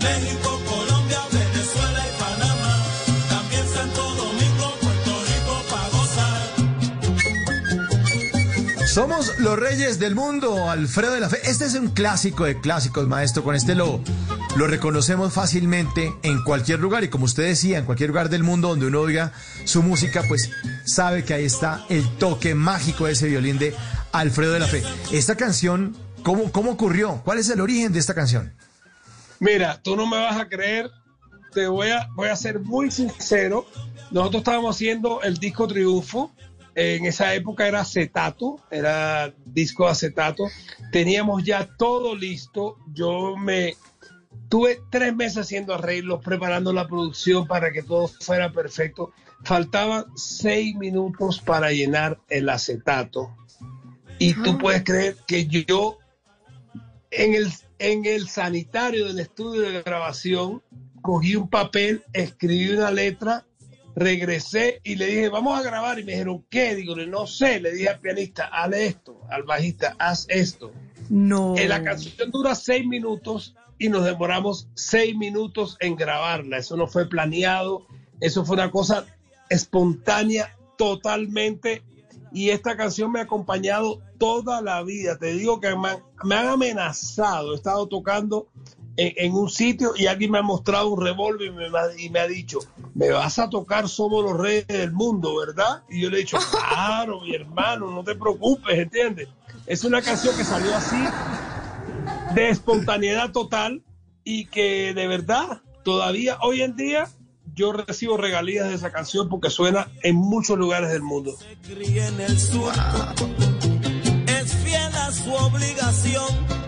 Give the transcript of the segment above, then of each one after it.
México. Somos los reyes del mundo, Alfredo de la Fe. Este es un clásico de clásicos, maestro. Con este lo, lo reconocemos fácilmente en cualquier lugar. Y como usted decía, en cualquier lugar del mundo donde uno oiga su música, pues sabe que ahí está el toque mágico de ese violín de Alfredo de la Fe. Esta canción, ¿cómo, cómo ocurrió? ¿Cuál es el origen de esta canción? Mira, tú no me vas a creer. Te voy a, voy a ser muy sincero. Nosotros estábamos haciendo el disco Triunfo en esa época era acetato, era disco acetato. Teníamos ya todo listo. Yo me tuve tres meses haciendo arreglos, preparando la producción para que todo fuera perfecto. Faltaban seis minutos para llenar el acetato. Y tú puedes creer que yo en el, en el sanitario del estudio de grabación cogí un papel, escribí una letra regresé y le dije, vamos a grabar. Y me dijeron, ¿qué? Digo, no sé. Le dije al pianista, hazle esto. Al bajista, haz esto. No. Eh, la canción dura seis minutos y nos demoramos seis minutos en grabarla. Eso no fue planeado. Eso fue una cosa espontánea totalmente. Y esta canción me ha acompañado toda la vida. Te digo que me han, me han amenazado. He estado tocando en, un sitio y alguien me ha mostrado un revólver y me, y me ha dicho, me vas a tocar Somos los Reyes del Mundo, ¿verdad? Y yo le he dicho, claro, mi hermano, no te preocupes, ¿entiendes? Es una canción que salió así, de espontaneidad total y que de verdad, todavía hoy en día, yo recibo regalías de esa canción porque suena en muchos lugares del mundo. Es fiel a su obligación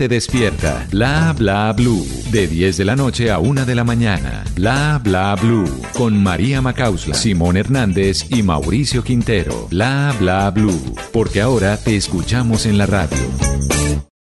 despierta. Bla Bla Blue. De 10 de la noche a 1 de la mañana. Bla Bla Blue. Con María Macausla, Simón Hernández y Mauricio Quintero. Bla Bla Blue. Porque ahora te escuchamos en la radio.